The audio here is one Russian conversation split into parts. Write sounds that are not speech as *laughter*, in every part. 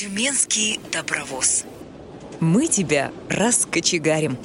Тюменский добровоз. Мы тебя раскочегарим.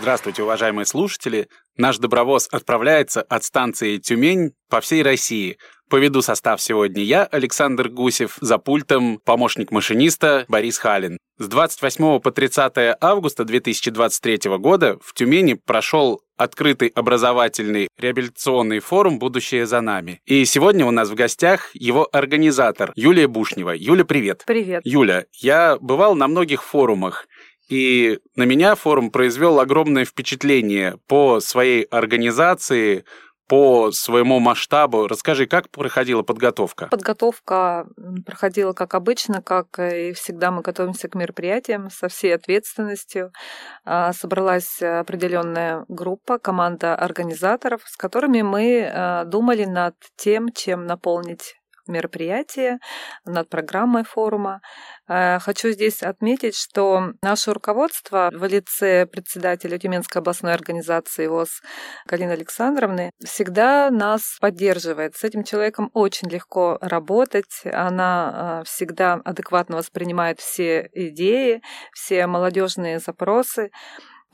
Здравствуйте, уважаемые слушатели! Наш добровоз отправляется от станции Тюмень по всей России. Поведу состав сегодня я, Александр Гусев, за пультом помощник машиниста Борис Халин. С 28 по 30 августа 2023 года в Тюмени прошел открытый образовательный реабилитационный форум «Будущее за нами». И сегодня у нас в гостях его организатор Юлия Бушнева. Юля, привет. Привет. Юля, я бывал на многих форумах, и на меня форум произвел огромное впечатление по своей организации, по своему масштабу. Расскажи, как проходила подготовка? Подготовка проходила как обычно, как и всегда мы готовимся к мероприятиям со всей ответственностью. А, собралась определенная группа, команда организаторов, с которыми мы а, думали над тем, чем наполнить мероприятие, над программой форума. Э, хочу здесь отметить, что наше руководство в лице председателя Тюменской областной организации ВОЗ Галины Александровны всегда нас поддерживает. С этим человеком очень легко работать. Она э, всегда адекватно воспринимает все идеи, все молодежные запросы.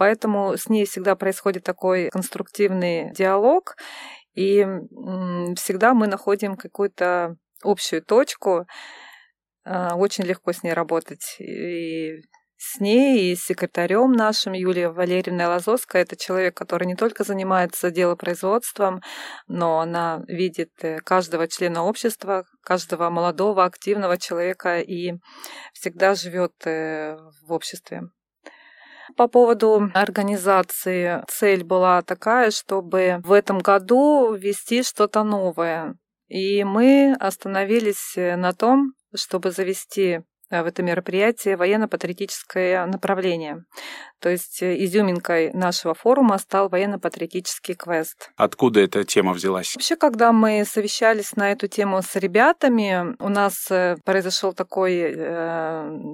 Поэтому с ней всегда происходит такой конструктивный диалог, и всегда мы находим какую-то общую точку. А, очень легко с ней работать. И с ней и с секретарем нашим Юлией Валерьевной Лазовской. Это человек, который не только занимается делопроизводством, но она видит э, каждого члена общества, каждого молодого, активного человека и всегда живет э, в обществе. По поводу организации цель была такая, чтобы в этом году ввести что-то новое. И мы остановились э, на том, чтобы завести в это мероприятие военно-патриотическое направление. То есть э, изюминкой нашего форума стал военно-патриотический квест. Откуда эта тема взялась? Вообще, когда мы совещались на эту тему с ребятами, у нас э, произошел такой,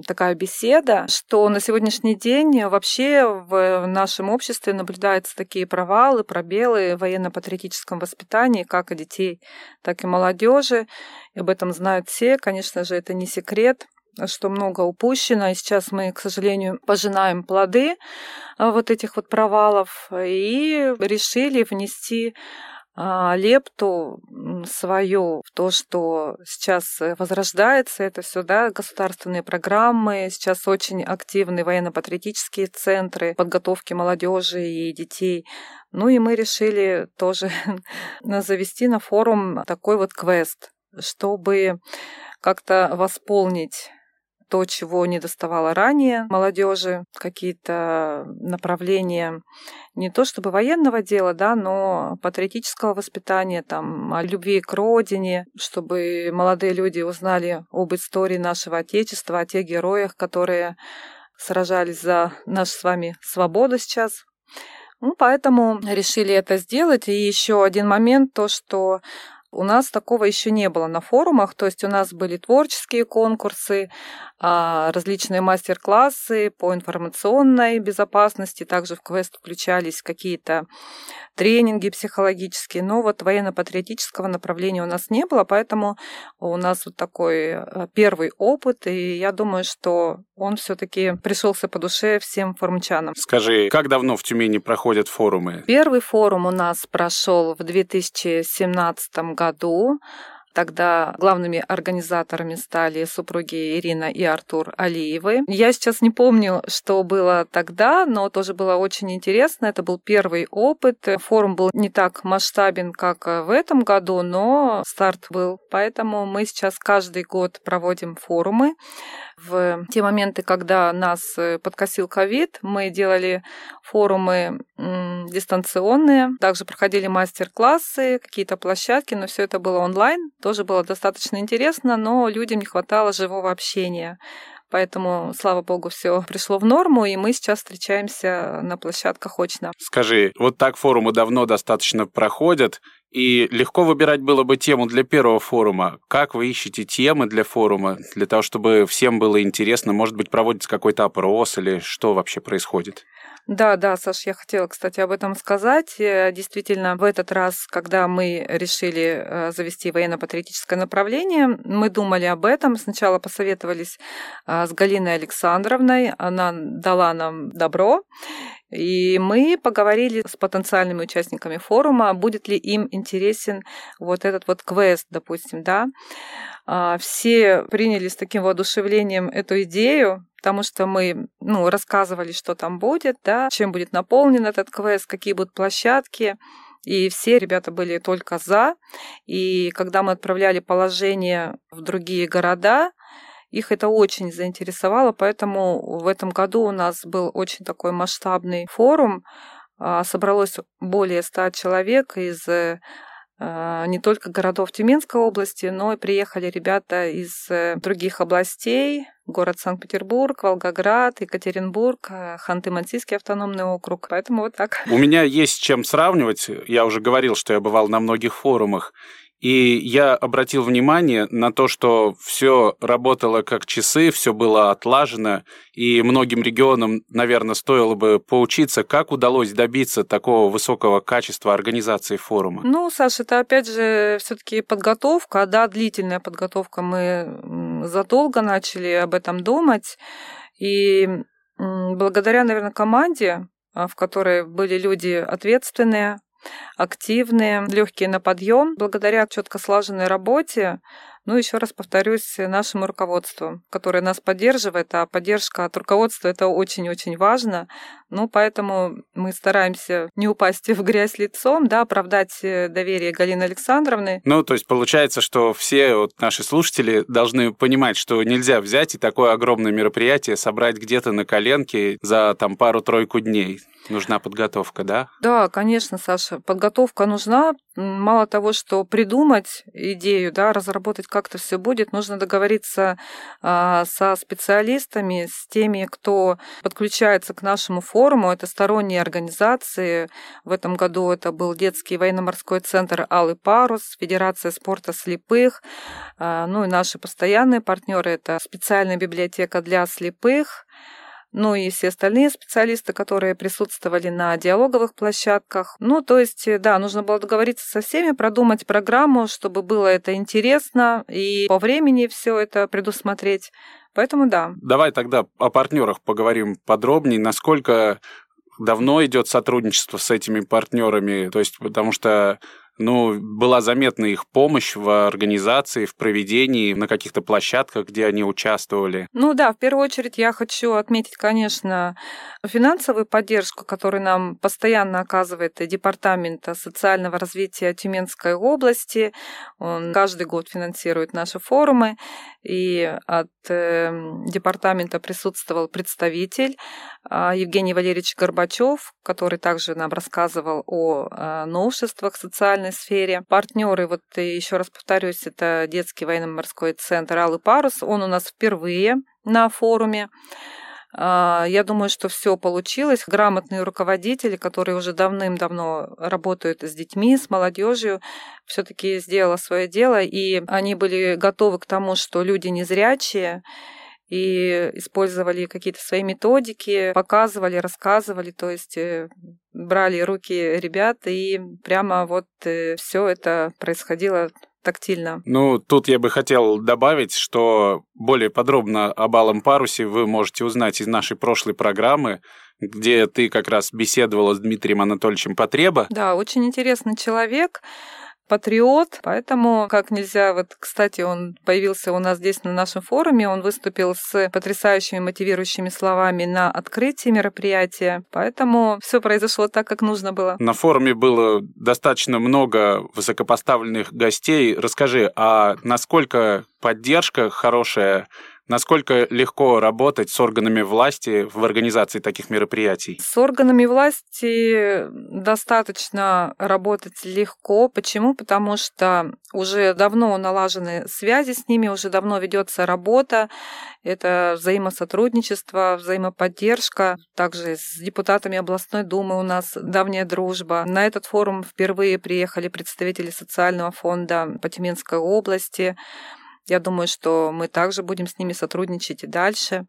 такая беседа, что на сегодняшний день вообще в нашем обществе наблюдаются такие провалы, пробелы в военно-патриотическом воспитании, как и детей, так и молодежи. И об этом знают все. Конечно же, это не секрет что много упущено, и сейчас мы, к сожалению, пожинаем плоды а, вот этих вот провалов, и решили внести а, лепту свою в то, что сейчас возрождается это все, да, государственные программы, сейчас очень активны военно-патриотические центры подготовки молодежи и детей. Ну и мы решили тоже *laughs* завести на форум такой вот квест, чтобы как-то восполнить то, чего не доставало ранее молодежи, какие-то направления не то чтобы военного дела, да, но патриотического воспитания, там, о любви к родине, чтобы молодые люди узнали об истории нашего Отечества, о тех героях, которые сражались за нашу с вами свободу сейчас. Ну, поэтому решили это сделать. И еще один момент, то, что у нас такого еще не было на форумах, то есть у нас были творческие конкурсы, а, различные мастер-классы по информационной безопасности, также в квест включались какие-то тренинги психологические, но вот военно-патриотического направления у нас не было, поэтому у нас вот такой э, первый опыт, и я думаю, что он все-таки пришелся по душе всем форумчанам. Скажи, как давно в Тюмени проходят форумы? Первый форум у нас прошел в 2017 году. Тогда главными организаторами стали супруги Ирина и Артур Алиевы. Я сейчас не помню, что было тогда, но тоже было очень интересно. Это был первый опыт. Форум был не так масштабен, как в этом году, но старт был. Поэтому мы сейчас каждый год проводим форумы. В те моменты, когда нас э, подкосил ковид, мы делали форумы дистанционные, также проходили мастер-классы, какие-то площадки, но все это было онлайн, тоже было достаточно интересно, но людям не хватало живого общения. Поэтому, слава богу, все пришло в норму, и мы сейчас встречаемся на площадках очно. Скажи, вот так форумы давно достаточно проходят, И легко выбирать было бы тему для первого форума. Как вы ищете темы для форума, для того, чтобы всем было интересно? Может быть, проводится какой-то опрос или что вообще происходит? Да, да, Саш, я хотела, кстати, об этом сказать. Э, действительно, в этот раз, когда мы решили э, завести военно-патриотическое направление, мы думали об этом. Сначала посоветовались э, с Галиной Александровной. Она дала нам добро. И мы поговорили с потенциальными участниками форума, будет ли им интересен вот этот вот квест, допустим, да. А, все приняли с таким воодушевлением эту идею, потому что мы ну, рассказывали, что там будет, да, чем будет наполнен этот квест, какие будут площадки. И все ребята были только за. И когда мы отправляли положение в другие города, их это очень заинтересовало, поэтому в этом году у нас был очень такой масштабный форум. А, собралось более ста человек из а, не только городов Тюменской области, но и приехали ребята из э, других областей, город Санкт-Петербург, Волгоград, Екатеринбург, э, Ханты-Мансийский автономный округ. Поэтому вот так. У меня есть чем сравнивать. Я уже говорил, что я бывал на многих форумах. И я обратил внимание на то, что все работало как часы, все было отлажено, и многим регионам, наверное, стоило бы поучиться, как удалось добиться такого высокого качества организации форума. Ну, Саша, это опять же все-таки подготовка, да, длительная подготовка. Мы задолго начали об этом думать, и благодаря, наверное, команде, а, в которой были люди ответственные, активные, легкие на подъем. Благодаря четко слаженной работе ну, еще раз повторюсь, нашему руководству, которое нас поддерживает, а поддержка от руководства это очень-очень важно. Ну, поэтому мы стараемся не упасть в грязь лицом, да, оправдать э, доверие Галины Александровны. Ну, то есть получается, что все вот наши слушатели должны понимать, что нельзя взять и такое огромное мероприятие собрать где-то на коленке за там пару-тройку дней. Нужна подготовка, да? Да, конечно, Саша. Подготовка нужна. Мало того, что придумать идею, да, разработать как-то все будет, нужно договориться а, со специалистами, с теми, кто подключается к нашему форуму. Это сторонние организации. В этом году это был детский военно-морской центр «Алый парус», Федерация спорта слепых. А, ну и наши постоянные партнеры это специальная библиотека для слепых, ну и все остальные специалисты, которые присутствовали на диалоговых площадках. Ну, то есть, э, да, нужно было договориться со всеми, продумать программу, чтобы было это интересно и по времени все это предусмотреть. Поэтому да. Давай тогда о партнерах поговорим подробнее. Насколько давно идет сотрудничество с этими партнерами? То есть, потому что ну, была заметна их помощь в организации, в проведении, на каких-то площадках, где они участвовали. Ну да, в первую очередь я хочу отметить, конечно, финансовую поддержку, которую нам постоянно оказывает Департамент социального развития Тюменской области. Он каждый год финансирует наши форумы, и от э, департамента присутствовал представитель э, Евгений Валерьевич Горбачев, который также нам рассказывал о э, новшествах социальной социальной сфере. Партнеры, вот еще раз повторюсь, это детский военно-морской центр «Алый парус». Он у нас впервые на форуме. А, я думаю, что все получилось. Грамотные руководители, которые уже давным-давно работают с детьми, с молодежью, все-таки сделала свое дело, и они были готовы к тому, что люди незрячие, и использовали какие-то свои методики, показывали, рассказывали, то есть э, брали руки ребят, и прямо вот э, все это происходило тактильно. Ну, тут я бы хотел добавить, что более подробно об Алом Парусе вы можете узнать из нашей прошлой программы, где ты как раз беседовала с Дмитрием Анатольевичем Потреба. Да, очень интересный человек патриот, поэтому как нельзя, вот, кстати, он появился у нас здесь на нашем форуме, он выступил с потрясающими мотивирующими словами на открытии мероприятия, поэтому все произошло так, как нужно было. На форуме было достаточно много высокопоставленных гостей. Расскажи, а насколько поддержка хорошая Насколько легко работать с органами власти в организации таких мероприятий? С органами власти достаточно работать легко. Почему? Потому что уже давно налажены связи с ними, уже давно ведется работа. Это взаимосотрудничество, взаимоподдержка. Также с депутатами областной думы у нас давняя дружба. На этот форум впервые приехали представители социального фонда по Тюменской области. Я думаю, что мы также будем с ними сотрудничать и дальше.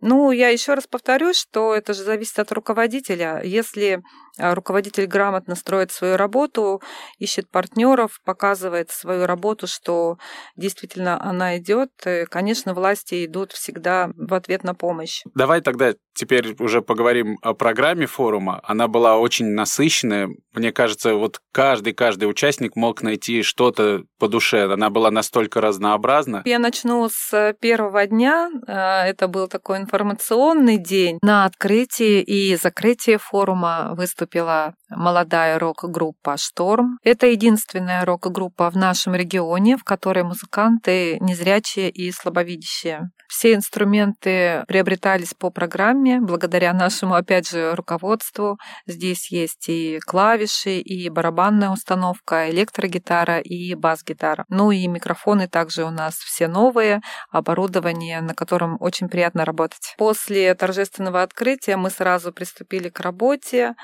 Ну, я еще раз повторюсь, что это же зависит от руководителя. Если а, руководитель грамотно строит свою работу, ищет партнеров, показывает свою работу, что действительно она идет, э, конечно, власти идут всегда в ответ на помощь. Давай тогда теперь уже поговорим о программе форума. Она была очень насыщенная. Мне кажется, вот каждый-каждый участник мог найти что-то по душе. Она была настолько разнообразна. Я начну с первого дня. А, это был такой информационный день. На открытии и закрытии форума выступила молодая рок-группа «Шторм». Это единственная рок-группа в нашем регионе, в которой музыканты незрячие и слабовидящие. Все инструменты приобретались по программе, благодаря нашему, опять же, руководству. Здесь есть и клавиши, и барабанная установка, электрогитара и бас-гитара. Ну и микрофоны также у нас все новые, оборудование, на котором очень приятно работать. После торжественного открытия мы сразу приступили к работе.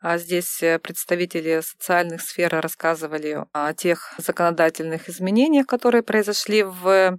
А здесь э, представители социальных сфер рассказывали о тех законодательных изменениях, которые произошли в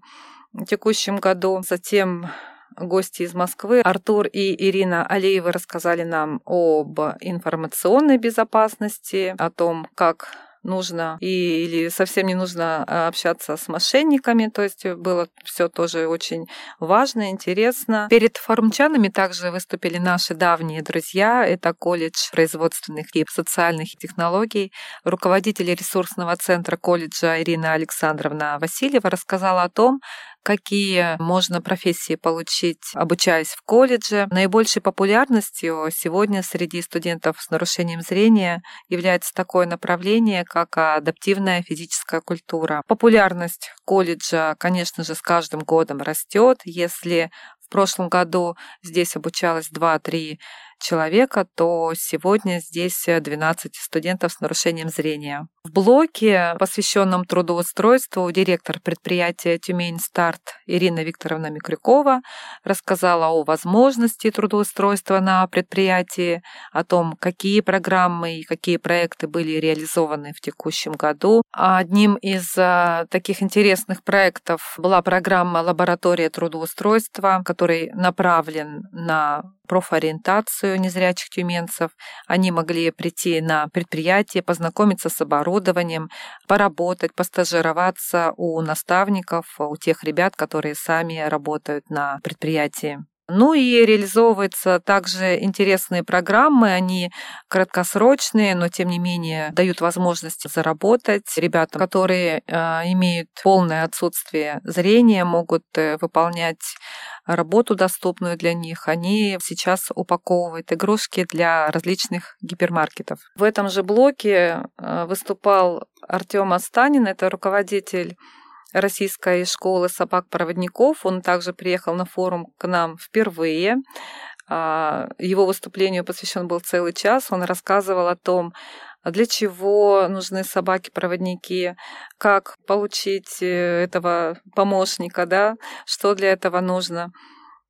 текущем году. Затем гости из Москвы Артур и Ирина Алиевы рассказали нам об информационной безопасности, о том, как нужно и, или совсем не нужно а, общаться с мошенниками. То есть было все тоже очень важно, интересно. Перед форумчанами также выступили наши давние друзья. Это колледж производственных и социальных технологий. Руководитель ресурсного центра колледжа Ирина Александровна Васильева рассказала о том, какие можно профессии получить, обучаясь в колледже. Наибольшей популярностью сегодня среди студентов с нарушением зрения является такое направление, как адаптивная физическая культура. Популярность колледжа, конечно же, с каждым годом растет. Если в прошлом году здесь обучалось 2-3 человека, то сегодня здесь 12 студентов с нарушением зрения. В блоке, посвященном трудоустройству, директор предприятия «Тюмень Старт» Ирина Викторовна Микрюкова рассказала о возможности трудоустройства на предприятии, о том, какие программы и какие проекты были реализованы в текущем году. Одним из а, таких интересных проектов была программа «Лаборатория трудоустройства», который направлен на профориентацию незрячих тюменцев. Они могли прийти на предприятие, познакомиться с оборудованием, поработать, постажироваться у наставников, у тех ребят, которые сами работают на предприятии. Ну и реализовываются также интересные программы, они краткосрочные, но тем не менее дают возможность заработать. Ребята, которые э, имеют полное отсутствие зрения, могут э, выполнять работу доступную для них. Они сейчас упаковывают игрушки для различных гипермаркетов. В этом же блоке э, выступал Артем Астанин, это руководитель российской школы собак-проводников. Он также приехал на форум к нам впервые. А, его выступлению посвящен был целый час. Он рассказывал о том, для чего нужны собаки-проводники, как получить э, этого помощника, да, что для этого нужно.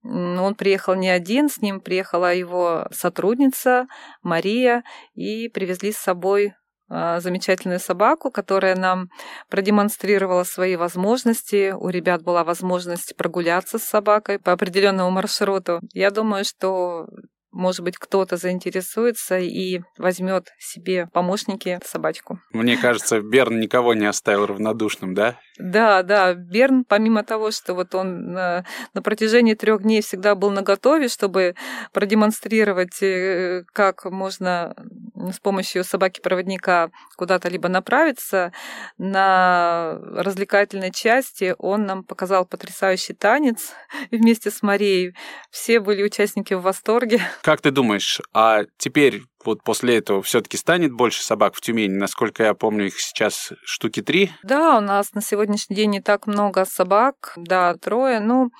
Он приехал не один, с ним приехала его сотрудница Мария, и привезли с собой а, замечательную собаку, которая нам продемонстрировала свои возможности. У ребят была возможность прогуляться с собакой по определенному маршруту. Я думаю, что может быть, кто-то заинтересуется и возьмет себе помощники собачку. Мне кажется, Берн никого не оставил равнодушным, да? Да, да. Берн, помимо того, что вот он на, на протяжении трех дней всегда был наготове, чтобы продемонстрировать, э, как можно с помощью собаки-проводника куда-то либо направиться, на развлекательной части он нам показал потрясающий танец *laughs* вместе с Марией. Все были участники в восторге. Как ты думаешь, а теперь вот после этого все-таки станет больше собак в Тюмени? Насколько я помню, их сейчас штуки три. Да, у нас на сегодняшний день не так много собак, да, трое. Ну,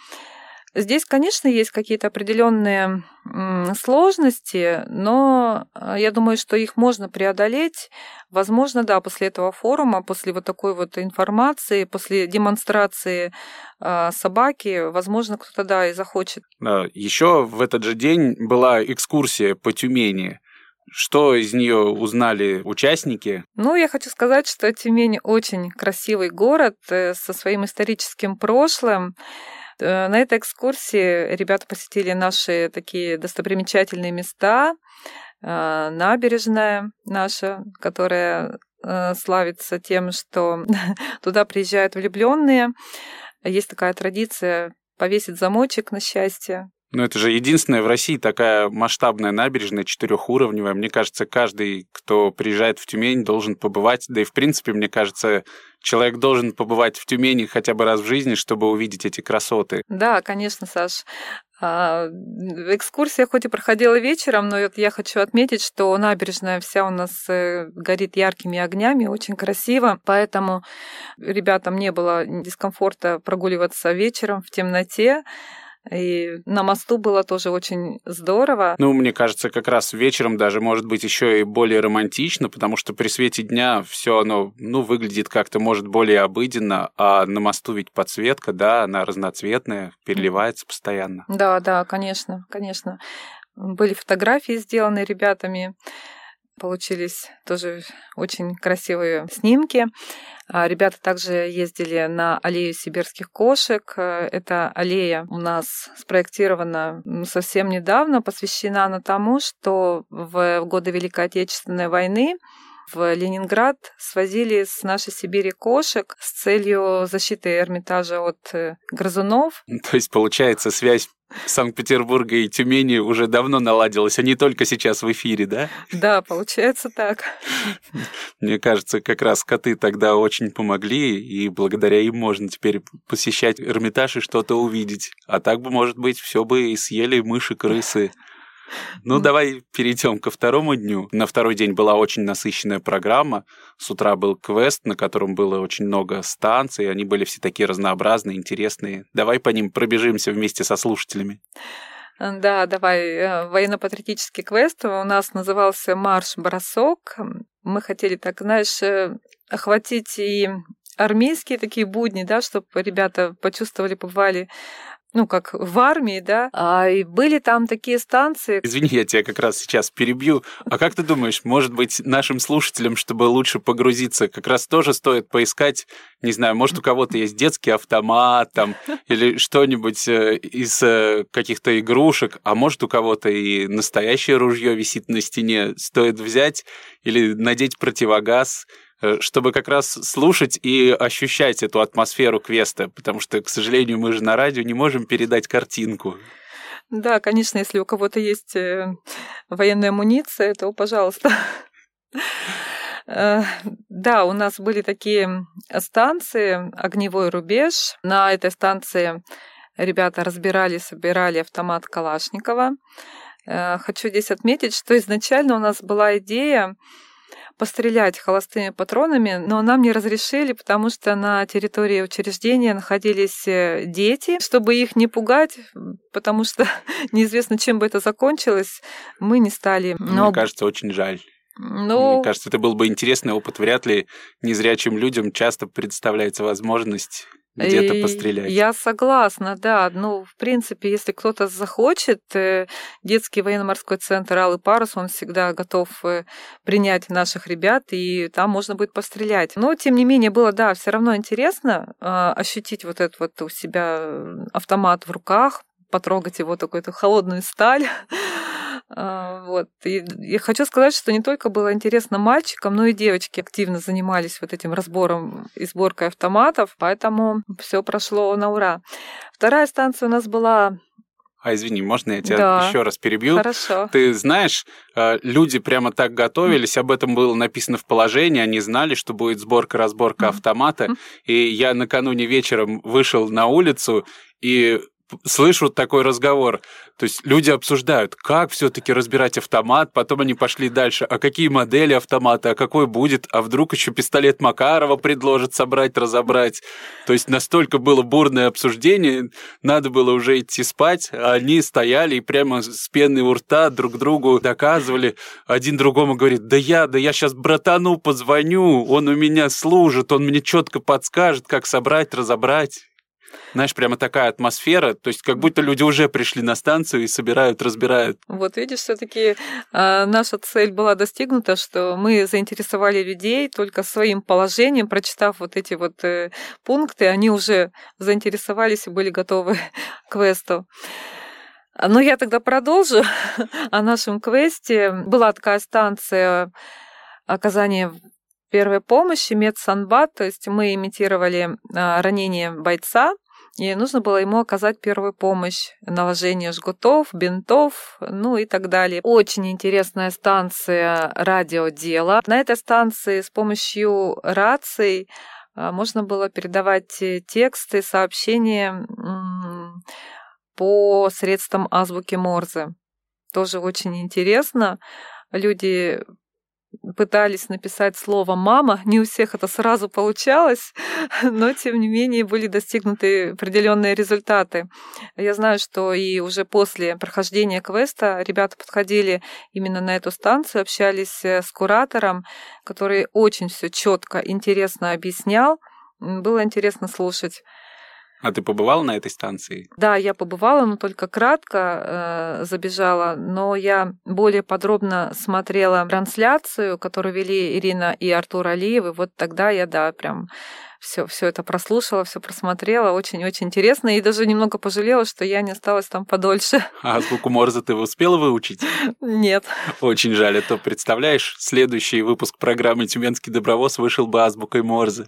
Здесь, конечно, есть какие-то определенные сложности, но а, я думаю, что их можно преодолеть. Возможно, да, после этого форума, после вот такой вот информации, после демонстрации а, собаки, возможно, кто-то, да, и захочет. Еще в этот же день была экскурсия по Тюмени. Что из нее узнали участники? Ну, я хочу сказать, что Тюмень очень красивый город э, со своим историческим прошлым. Э, на этой экскурсии ребята посетили наши такие достопримечательные места. Э, набережная наша, которая э, славится тем, что *laughs* туда приезжают влюбленные. Есть такая традиция повесить замочек на счастье. Ну, это же единственная в России такая масштабная набережная, четырехуровневая. Мне кажется, каждый, кто приезжает в Тюмень, должен побывать. Да и, в принципе, мне кажется, человек должен побывать в Тюмени хотя бы раз в жизни, чтобы увидеть эти красоты. Да, конечно, Саш. А, экскурсия хоть и проходила вечером, но я хочу отметить, что набережная вся у нас э, горит яркими огнями, очень красиво, поэтому ребятам не было дискомфорта прогуливаться вечером в темноте. И на мосту было тоже очень здорово. Ну, мне кажется, как раз вечером даже может быть еще и более романтично, потому что при свете дня все оно, ну, выглядит как-то, может, более обыденно, а на мосту ведь подсветка, да, она разноцветная, переливается постоянно. Да, да, конечно, конечно. Были фотографии сделаны ребятами. Получились тоже очень красивые снимки. А, ребята также ездили на аллею сибирских кошек. Эта аллея у нас спроектирована совсем недавно, посвящена она тому, что в годы Великой Отечественной войны в Ленинград свозили с нашей Сибири кошек с целью защиты Эрмитажа от э, грызунов. *laughs* То есть, получается, связь Санкт-Петербурга и Тюмени уже давно наладилась, а не только сейчас в эфире, да? Да, получается так. Мне кажется, как раз коты тогда очень помогли, и благодаря им можно теперь посещать Эрмитаж и что-то увидеть. А так бы, может быть, все бы и съели мыши, крысы. Ну, давай перейдем ко второму дню. На второй день была очень насыщенная программа. С утра был квест, на котором было очень много станций. Они были все такие разнообразные, интересные. Давай по ним пробежимся вместе со слушателями. Да, давай. Э, военно-патриотический квест у нас назывался «Марш-бросок». Мы хотели, так, знаешь, э, охватить и армейские такие будни, да, чтобы ребята почувствовали, побывали ну, как в армии, да, а, и были там такие станции. Извини, я тебя как раз сейчас перебью. А как ты думаешь, может быть, нашим слушателям, чтобы лучше погрузиться, как раз тоже стоит поискать, не знаю, может, у кого-то есть детский автомат там, или что-нибудь э, из э, каких-то игрушек, а может, у кого-то и настоящее ружье висит на стене, стоит взять или надеть противогаз, чтобы как раз слушать и ощущать эту атмосферу квеста, потому что, к сожалению, мы же на радио не можем передать картинку. Да, конечно, если у кого-то есть э, военная амуниция, то, пожалуйста. *laughs* Э, да, у нас были такие станции, огневой рубеж. На этой станции ребята разбирали, собирали автомат Калашникова. Хочу здесь отметить, что изначально у нас была идея пострелять холостыми патронами, но нам не разрешили, потому что на территории учреждения находились э, дети. Чтобы их не пугать, потому что *laughs* неизвестно, чем бы это закончилось, мы не стали. Но... Мне кажется, очень жаль. Но... Мне кажется, это был бы интересный опыт. Вряд ли незрячим людям часто представляется возможность где-то пострелять. Я согласна, да. Ну, в принципе, если кто-то захочет, э, детский военно-морской центр Алый парус, он всегда готов э, принять наших ребят, и там можно будет пострелять. Но, тем не менее, было, да, все равно интересно а, ощутить вот этот вот у себя э, автомат в руках, потрогать его такую-то холодную сталь. *laughs* А, вот. И я хочу сказать, что не только было интересно мальчикам, но и девочки активно занимались вот этим разбором и сборкой автоматов, поэтому все прошло на ура. Вторая станция у нас была а извини, можно я тебя да. еще раз перебью? Хорошо. Ты знаешь, э, люди прямо так готовились, об этом было написано в положении, они знали, что будет сборка-разборка автомата, и я накануне вечером вышел на улицу и слышу такой разговор. То есть люди обсуждают, как все-таки разбирать автомат, потом они пошли дальше, а какие модели автомата, а какой будет, а вдруг еще пистолет Макарова предложат собрать, разобрать. То есть настолько было бурное обсуждение, надо было уже идти спать, а они стояли и прямо с пеной у рта друг другу доказывали. Один другому говорит, да я, да я сейчас братану позвоню, он у меня служит, он мне четко подскажет, как собрать, разобрать. Знаешь, прямо такая атмосфера, то есть как будто люди уже пришли на станцию и собирают, разбирают. Вот видишь, все-таки э, наша цель была достигнута, что мы заинтересовали людей только своим положением, прочитав вот эти вот э, пункты, они уже заинтересовались и были готовы *laughs* к квесту. Но я тогда продолжу *laughs* о нашем квесте. Была такая станция оказания первой помощи, медсанбат, то есть мы имитировали а, ранение бойца, и нужно было ему оказать первую помощь, наложение жгутов, бинтов, ну и так далее. Очень интересная станция радиодела. На этой станции с помощью раций а, можно было передавать тексты, сообщения по средствам азбуки Морзе. Тоже очень интересно. Люди пытались написать слово «мама». Не у всех это сразу получалось, *laughs* но, тем не менее, были достигнуты определенные результаты. Я знаю, что и уже после прохождения квеста ребята подходили именно на эту станцию, общались э, с куратором, который очень все четко, интересно объяснял. Было интересно слушать. А ты побывала на этой станции? Да, я побывала, но только кратко э, забежала. Но я более подробно смотрела трансляцию, которую вели Ирина и Артур Алиевы. Вот тогда я, да, прям все, все это прослушала, все просмотрела. Очень-очень интересно. И даже немного пожалела, что я не осталась там подольше. А звуку Морзе ты успела выучить? Нет. Очень жаль. А то, представляешь, следующий выпуск программы «Тюменский добровоз» вышел бы азбукой Морзе.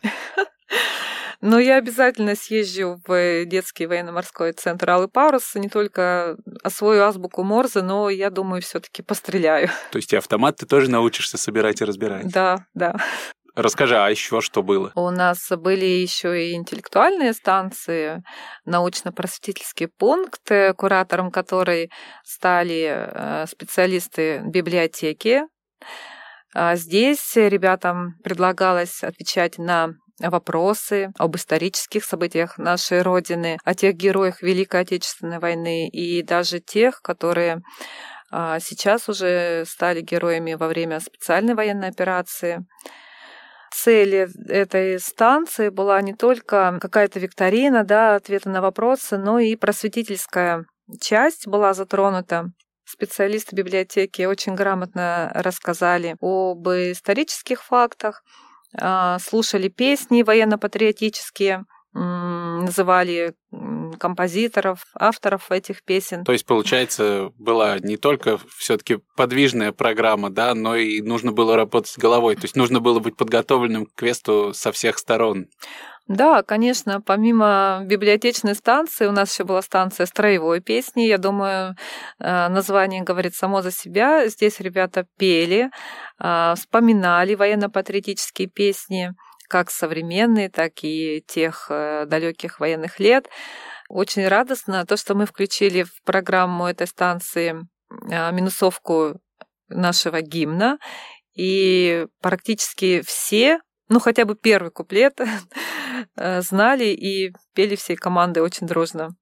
Но я обязательно съезжу в детский военно-морской центр Алый парус, не только освою азбуку Морзе, но я думаю, все таки постреляю. То есть и автомат ты тоже научишься собирать и разбирать? Да, да. Расскажи, а еще что было? У нас были еще и интеллектуальные станции, научно-просветительский пункт, куратором которой стали э, специалисты библиотеки. А здесь ребятам предлагалось отвечать на вопросы об исторических событиях нашей Родины, о тех героях Великой Отечественной войны и даже тех, которые а, сейчас уже стали героями во время специальной военной операции. Цель этой станции была не только какая-то викторина, да, ответы на вопросы, но и просветительская часть была затронута. Специалисты библиотеки очень грамотно рассказали об исторических фактах, слушали песни военно-патриотические, называли композиторов, авторов этих песен. То есть, получается, была не только все-таки подвижная программа, да, но и нужно было работать с головой. То есть нужно было быть подготовленным к квесту со всех сторон. Да, конечно, помимо библиотечной станции, у нас еще была станция строевой песни. Я думаю, э, название говорит само за себя. Здесь ребята пели, э, вспоминали военно-патриотические песни, как современные, так и тех э, далеких военных лет. Очень радостно то, что мы включили в программу этой станции минусовку нашего гимна, и практически все ну, хотя бы первый куплет *laughs* э, знали и пели всей командой очень дружно.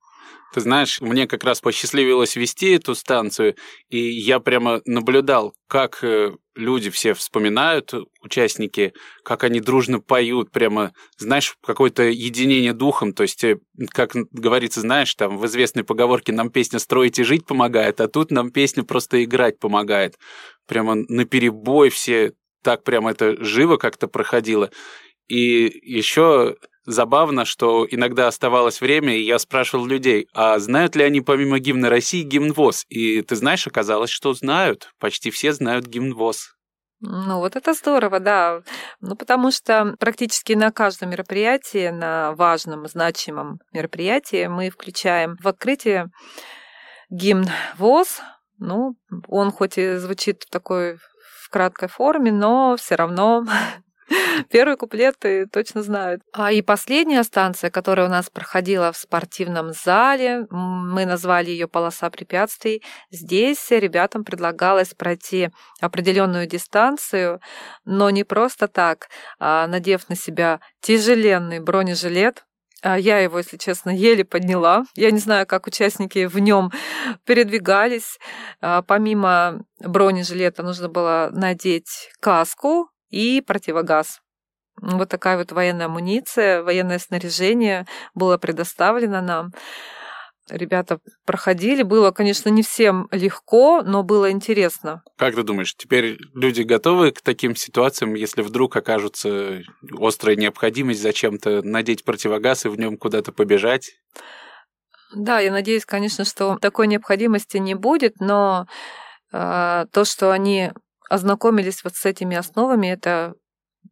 Ты знаешь, мне как раз посчастливилось вести эту станцию, и я прямо наблюдал, как э, люди все вспоминают, участники, как они дружно поют, прямо, знаешь, какое-то единение духом, то есть, э, как говорится, знаешь, там в известной поговорке «нам песня строить и жить помогает», а тут нам песня просто играть помогает. Прямо на перебой все так прям это живо как-то проходило. И еще забавно, что иногда оставалось время, и я спрашивал людей, а знают ли они помимо гимна России гимн ВОЗ? И ты знаешь, оказалось, что знают. Почти все знают гимн ВОЗ. Ну, вот это здорово, да. Ну, потому что практически на каждом мероприятии, на важном, значимом мероприятии мы включаем в открытие гимн ВОЗ. Ну, он хоть и звучит в такой краткой форме, но все равно *laughs* Первый куплет точно знают. А и последняя станция, которая у нас проходила в спортивном зале, мы назвали ее полоса препятствий. Здесь ребятам предлагалось пройти определенную дистанцию, но не просто так, а надев на себя тяжеленный бронежилет, я его, если честно, еле подняла. Я не знаю, как участники в нем передвигались. А помимо бронежилета нужно было надеть каску и противогаз. Вот такая вот военная амуниция, военное снаряжение было предоставлено нам ребята проходили. Было, конечно, не всем легко, но было интересно. Как ты думаешь, теперь люди готовы к таким ситуациям, если вдруг окажутся острая необходимость зачем-то надеть противогаз и в нем куда-то побежать? Да, я надеюсь, конечно, что такой необходимости не будет, но э, то, что они ознакомились вот с этими основами, это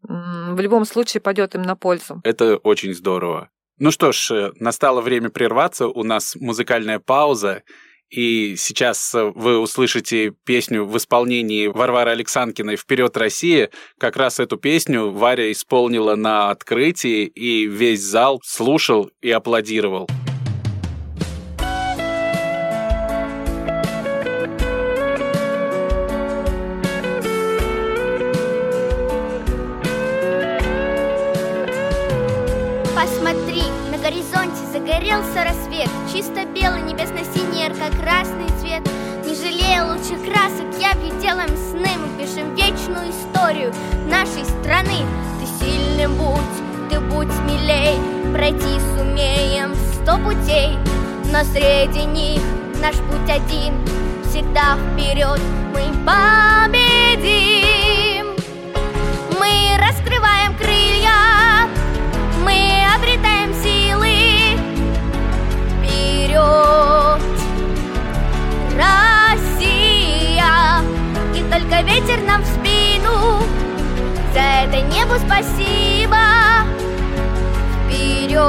в любом случае пойдет им на пользу. Это очень здорово. Ну что ж, э, настало время прерваться, у нас музыкальная пауза, и сейчас э, вы услышите песню в исполнении Варвары Александрины «Вперед, Россия». Как раз эту песню Варя исполнила на открытии, и весь зал слушал и аплодировал. Рассвет, чисто белый, небесно-синий, ярко-красный цвет. Не жалея лучших красок, я видела им сны. Мы пишем вечную историю нашей страны. Ты сильным будь, ты будь смелей. Пройти сумеем сто путей. Но среди них наш путь один. Всегда вперед мы победим. Мы раскрываем крылья только ветер нам в спину. За это небу спасибо. Вперед.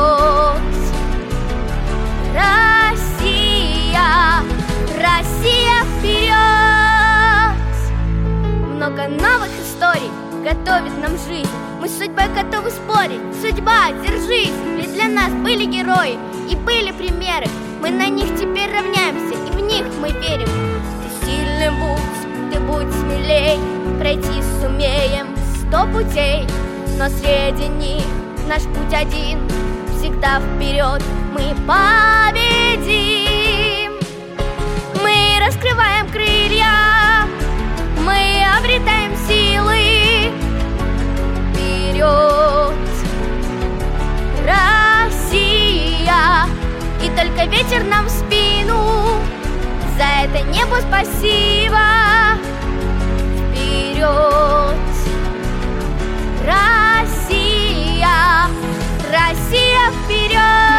Россия Россия вперед. Много новых историй готовит нам жизнь. Мы с судьбой готовы спорить. Судьба, держись. Ведь для нас были герои и были примеры. Мы на них теперь равняемся, и в них мы верим будь, смелей Пройти сумеем сто путей. Но среди них наш путь один Всегда вперед мы победим. Мы раскрываем крылья Мы обретаем силы. Вперед! Россия! И только ветер нам в спину. За это небо спасибо Вперед. Россия Россия вперед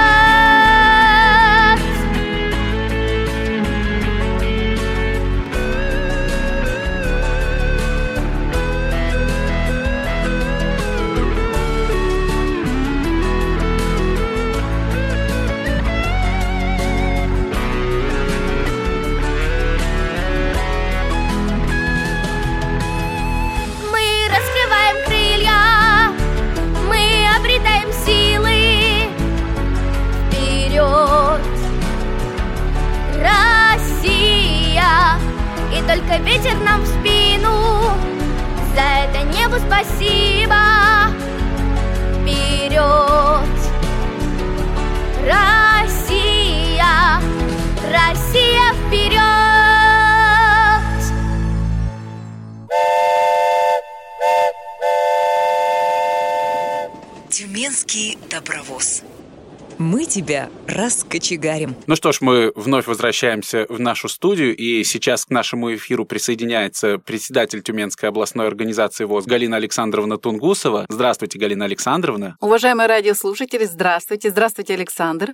только ветер нам в спину. За это небу спасибо. Вперед. Россия Россия вперед. Тюменский добровоз мы тебя раскочегарим. Ну что ж, мы вновь возвращаемся в нашу студию, и сейчас к нашему эфиру присоединяется председатель Тюменской областной организации ВОЗ Галина Александровна Тунгусова. Здравствуйте, Галина Александровна. Уважаемые радиослушатели, здравствуйте. Здравствуйте, Александр.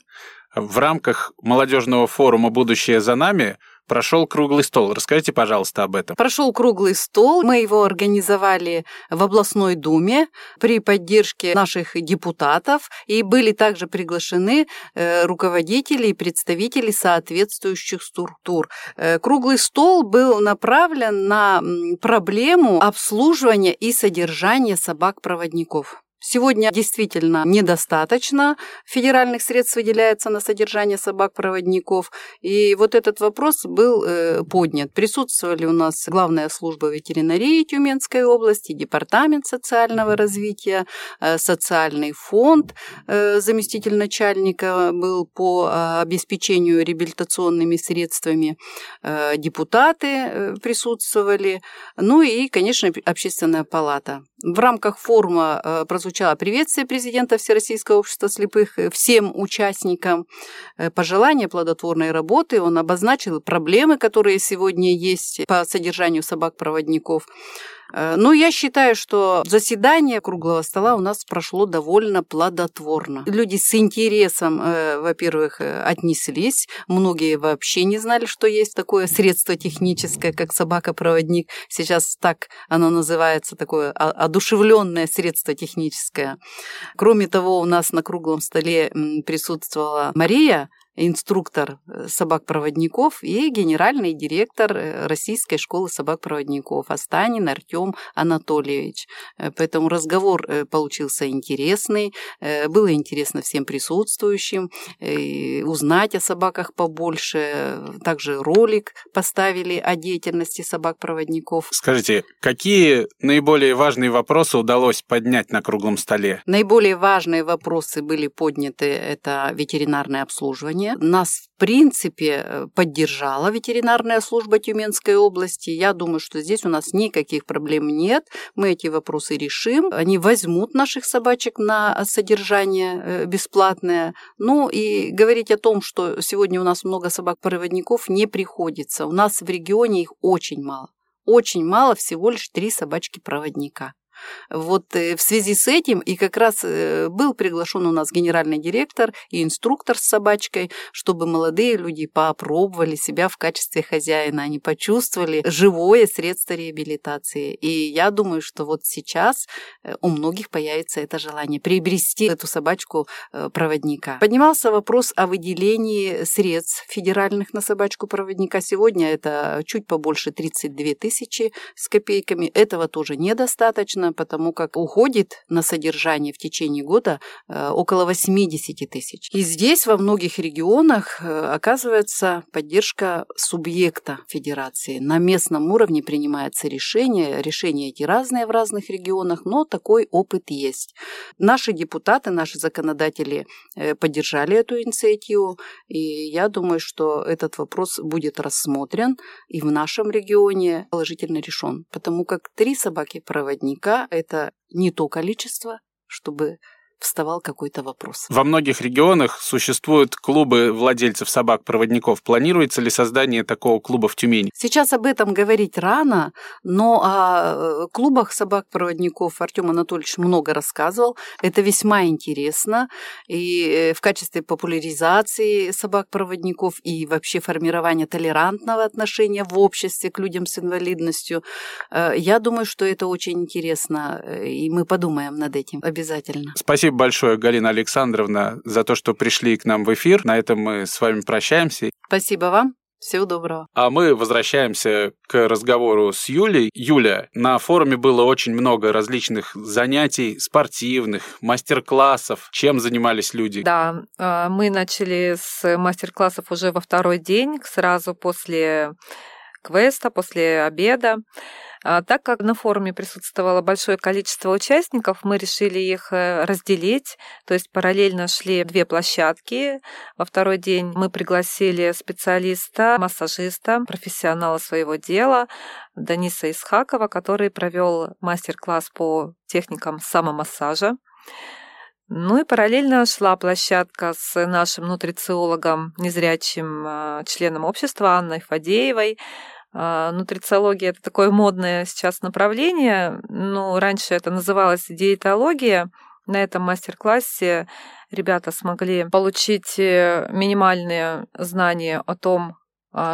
В рамках молодежного форума «Будущее за нами» прошел круглый стол. Расскажите, пожалуйста, об этом. Прошел круглый стол. Мы его организовали в областной думе при поддержке наших депутатов. И были также приглашены э, руководители и представители соответствующих структур. Э, круглый стол был направлен на проблему обслуживания и содержания собак-проводников. Сегодня действительно недостаточно федеральных средств выделяется на содержание собак-проводников. И вот этот вопрос был э, поднят. Присутствовали у нас главная служба ветеринарии Тюменской области, департамент социального развития, э, социальный фонд, э, заместитель начальника был по э, обеспечению реабилитационными средствами, депутаты присутствовали, ну и, конечно, общественная палата. В рамках форума э, прозвучало приветствие президента Всероссийского общества слепых э, всем участникам, э, пожелания плодотворной работы. Он обозначил проблемы, которые сегодня есть по содержанию собак-проводников. Э, ну, я считаю, что заседание круглого стола у нас прошло довольно плодотворно. Люди с интересом, э, во-первых, э, отнеслись. Многие вообще не знали, что есть такое средство техническое, как собака-проводник. Сейчас так оно называется, такое одушевленное средство техническое. Кроме того, у нас на круглом столе присутствовала Мария, инструктор э, собак-проводников и генеральный директор э, Российской школы собак-проводников Астанин Артем Анатольевич. Э, поэтому разговор получился интересный, было интересно всем присутствующим узнать о собаках побольше. Также ролик поставили о деятельности собак-проводников. Скажите, какие наиболее важные вопросы удалось поднять на круглом столе? Наиболее важные вопросы были подняты. Это ветеринарное обслуживание, образования. Нас, в принципе, э, поддержала ветеринарная служба Тюменской области. Я думаю, что здесь у нас никаких проблем нет. Мы эти вопросы решим. Они возьмут наших собачек на содержание э, бесплатное. Ну и говорить о том, что сегодня у нас много собак-проводников, не приходится. У нас в регионе их очень мало. Очень мало, всего лишь три собачки-проводника. Вот э, в связи с этим и как раз э, был приглашен у нас генеральный директор и инструктор с собачкой, чтобы молодые люди попробовали себя в качестве хозяина, они почувствовали живое средство реабилитации. И я думаю, что вот сейчас э, у многих появится это желание приобрести эту собачку проводника. Поднимался вопрос о выделении средств федеральных на собачку проводника. Сегодня это чуть побольше 32 тысячи с копейками. Этого тоже недостаточно важно, потому как уходит на содержание в течение года э, около 80 тысяч. И здесь во многих регионах э, оказывается поддержка субъекта федерации. На местном уровне принимается решение, решения эти разные в разных регионах, но такой опыт есть. Наши депутаты, наши законодатели э, поддержали эту инициативу, и я думаю, что этот вопрос будет рассмотрен и в нашем регионе положительно решен, потому как три собаки-проводника это не то количество, чтобы вставал какой-то вопрос. Во многих регионах существуют клубы владельцев собак-проводников. Планируется ли создание такого клуба в Тюмени? Сейчас об этом говорить рано, но о э, клубах собак-проводников Артем Анатольевич много рассказывал. Это весьма интересно. И э, в качестве популяризации собак-проводников и вообще формирования толерантного отношения в обществе к людям с инвалидностью, э, я думаю, что это очень интересно, и мы подумаем над этим обязательно. Спасибо Спасибо большое, Галина Александровна, за то, что пришли к нам в эфир. На этом мы с вами прощаемся. Спасибо вам. Всего доброго. А мы возвращаемся к разговору с Юлей. Юля, на форуме было очень много различных занятий, спортивных, мастер-классов. Чем занимались люди? Да, а, мы начали с мастер-классов уже во второй день, сразу после квеста, после обеда. А, так как на форуме присутствовало большое количество участников, мы решили их э, разделить, то есть параллельно шли две площадки. Во второй день мы пригласили специалиста, массажиста, профессионала своего дела, Даниса Исхакова, который провел мастер-класс по техникам самомассажа. Ну и параллельно шла площадка с нашим нутрициологом, незрячим э, членом общества Анной Фадеевой, нутрициология – это такое модное сейчас направление. Ну, раньше это называлось диетология. На этом мастер-классе ребята смогли получить э, минимальные знания о том, а,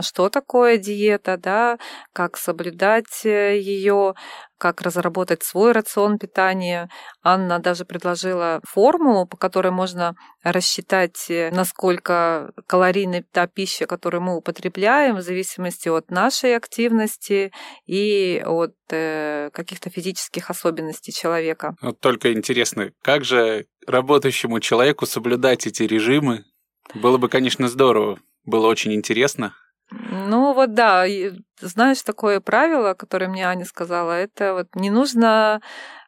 что такое диета, да, как соблюдать э, ее, как разработать свой рацион питания. Анна даже предложила формулу, по которой можно рассчитать, э, насколько калорийна та пища, которую мы употребляем, в зависимости от нашей активности и от э, каких-то физических особенностей человека. Вот только интересно, как же работающему человеку соблюдать эти режимы? Было бы, конечно, здорово. Было очень интересно. Ну вот да, знаешь, такое правило, которое мне Аня сказала, это вот не нужно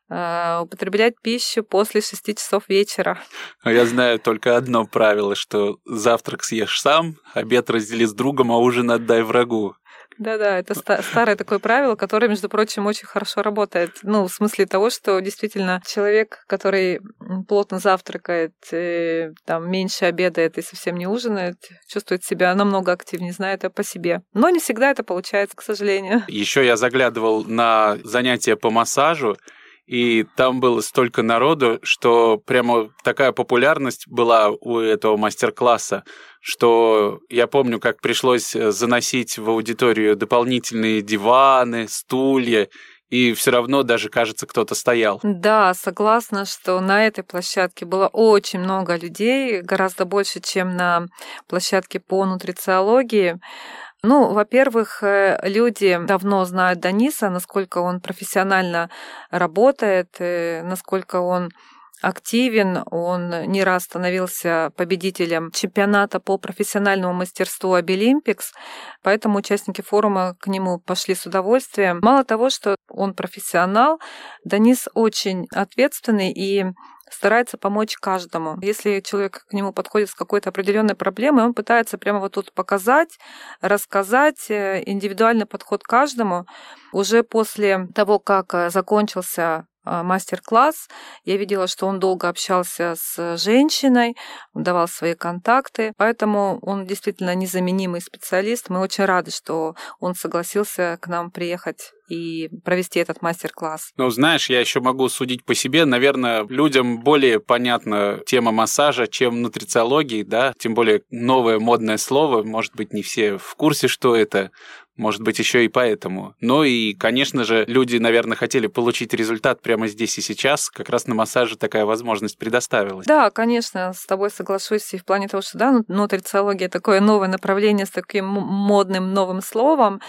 э, употреблять пищу после шести часов вечера. А я знаю только одно правило, что завтрак съешь сам, обед раздели с другом, а ужин отдай врагу. Да-да, это старое такое правило, которое, между прочим, очень хорошо работает. Ну, в смысле того, что действительно человек, который плотно завтракает, и, там, меньше обедает и совсем не ужинает, чувствует себя намного активнее, знает это по себе. Но не всегда это получается, к сожалению. Еще я заглядывал на занятия по массажу, и там было столько народу, что прямо такая популярность была у этого мастер-класса, что я помню, как пришлось э, заносить в аудиторию дополнительные диваны, стулья, и все равно даже, кажется, кто-то стоял. Да, согласна, что на этой площадке было очень много людей, гораздо больше, чем на площадке по нутрициологии. Ну, во-первых, э, люди давно знают Даниса, насколько он профессионально работает, э, насколько он активен, он не раз становился победителем чемпионата по профессиональному мастерству Обилимпикс, поэтому участники форума к нему пошли с удовольствием. Мало того, что он профессионал, Данис очень ответственный и старается помочь каждому. Если человек к нему подходит с какой-то определенной проблемой, он пытается прямо вот тут показать, рассказать э, индивидуальный подход каждому. Уже после того, как э, закончился мастер-класс. Я видела, что он долго общался с женщиной, давал свои контакты, поэтому он действительно незаменимый специалист. Мы очень рады, что он согласился к нам приехать и провести этот мастер-класс. Ну, знаешь, я еще могу судить по себе. Наверное, людям более понятна тема массажа, чем нутрициологии, да, тем более новое модное слово. Может быть, не все в курсе, что это. Может быть, еще и поэтому. Ну и, конечно же, люди, наверное, хотели получить результат прямо здесь и сейчас. Как раз на массаже такая возможность предоставилась. Да, конечно, с тобой соглашусь и в плане того, что да, ну, нутрициология такое новое направление с таким модным новым словом.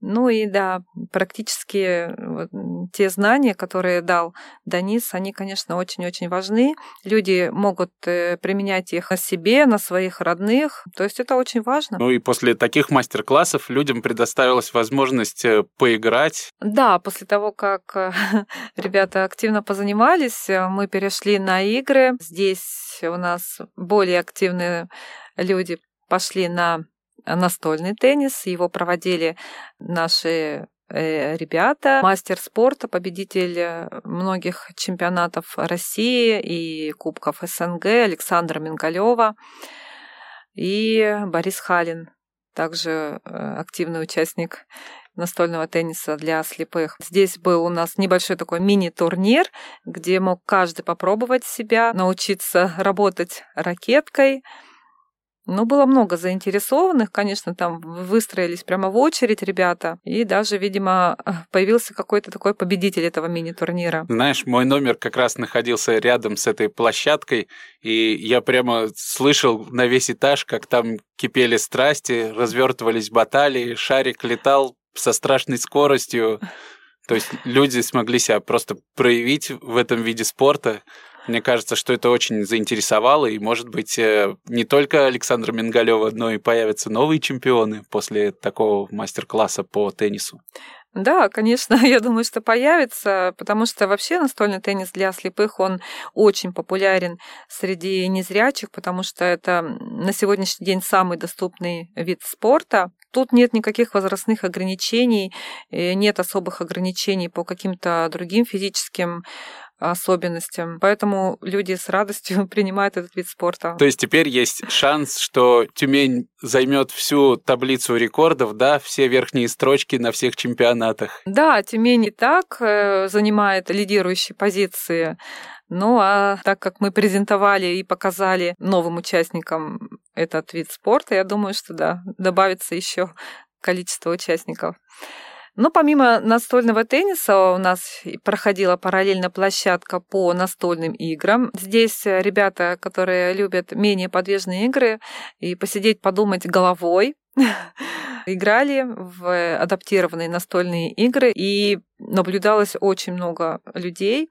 Ну и да, практически вот, те знания, которые дал Данис, они, конечно, очень-очень важны. Люди могут э, применять их на себе, на своих родных. То есть это очень важно. Ну и после таких мастер-классов людям предоставляют предоставилась возможность э, поиграть. Да, после того, как э, *laughs* ребята активно позанимались, э, мы перешли на игры. Здесь у нас более активные люди пошли на настольный теннис. Его проводили наши ребята, мастер спорта, победитель многих чемпионатов России и Кубков СНГ Александра Мингалева и Борис Халин также э, активный участник настольного тенниса для слепых. Здесь был у нас небольшой такой мини-турнир, где мог каждый попробовать себя, научиться работать ракеткой, ну, было много заинтересованных, конечно, там выстроились прямо в очередь ребята, и даже, видимо, появился какой-то такой победитель этого мини-турнира. Знаешь, мой номер как раз находился рядом с этой площадкой, и я прямо слышал на весь этаж, как там кипели страсти, развертывались баталии, шарик летал со страшной скоростью. То есть люди смогли себя просто проявить в этом виде спорта. Мне кажется, что это очень заинтересовало, и, может быть, э, не только Александра Мингалева, но и появятся новые чемпионы после такого мастер-класса по теннису. Да, конечно, *laughs* я думаю, что появится, потому что вообще настольный теннис для слепых, он очень популярен среди незрячих, потому что это на сегодняшний день самый доступный вид спорта. Тут нет никаких возрастных ограничений, э, нет особых ограничений по каким-то другим физическим особенностям. Поэтому люди с радостью *laughs* принимают этот вид спорта. То есть теперь есть шанс, что Тюмень займет всю таблицу рекордов, да, все верхние строчки на всех чемпионатах. Да, Тюмень и так э, занимает лидирующие позиции. Ну а так как мы презентовали и показали новым участникам этот вид спорта, я думаю, что да, добавится еще *laughs* количество участников. Но помимо настольного тенниса у нас проходила параллельно площадка по настольным играм. Здесь ребята, которые любят менее подвижные игры и посидеть, подумать головой, *laughs* играли в адаптированные настольные игры, и наблюдалось очень много людей.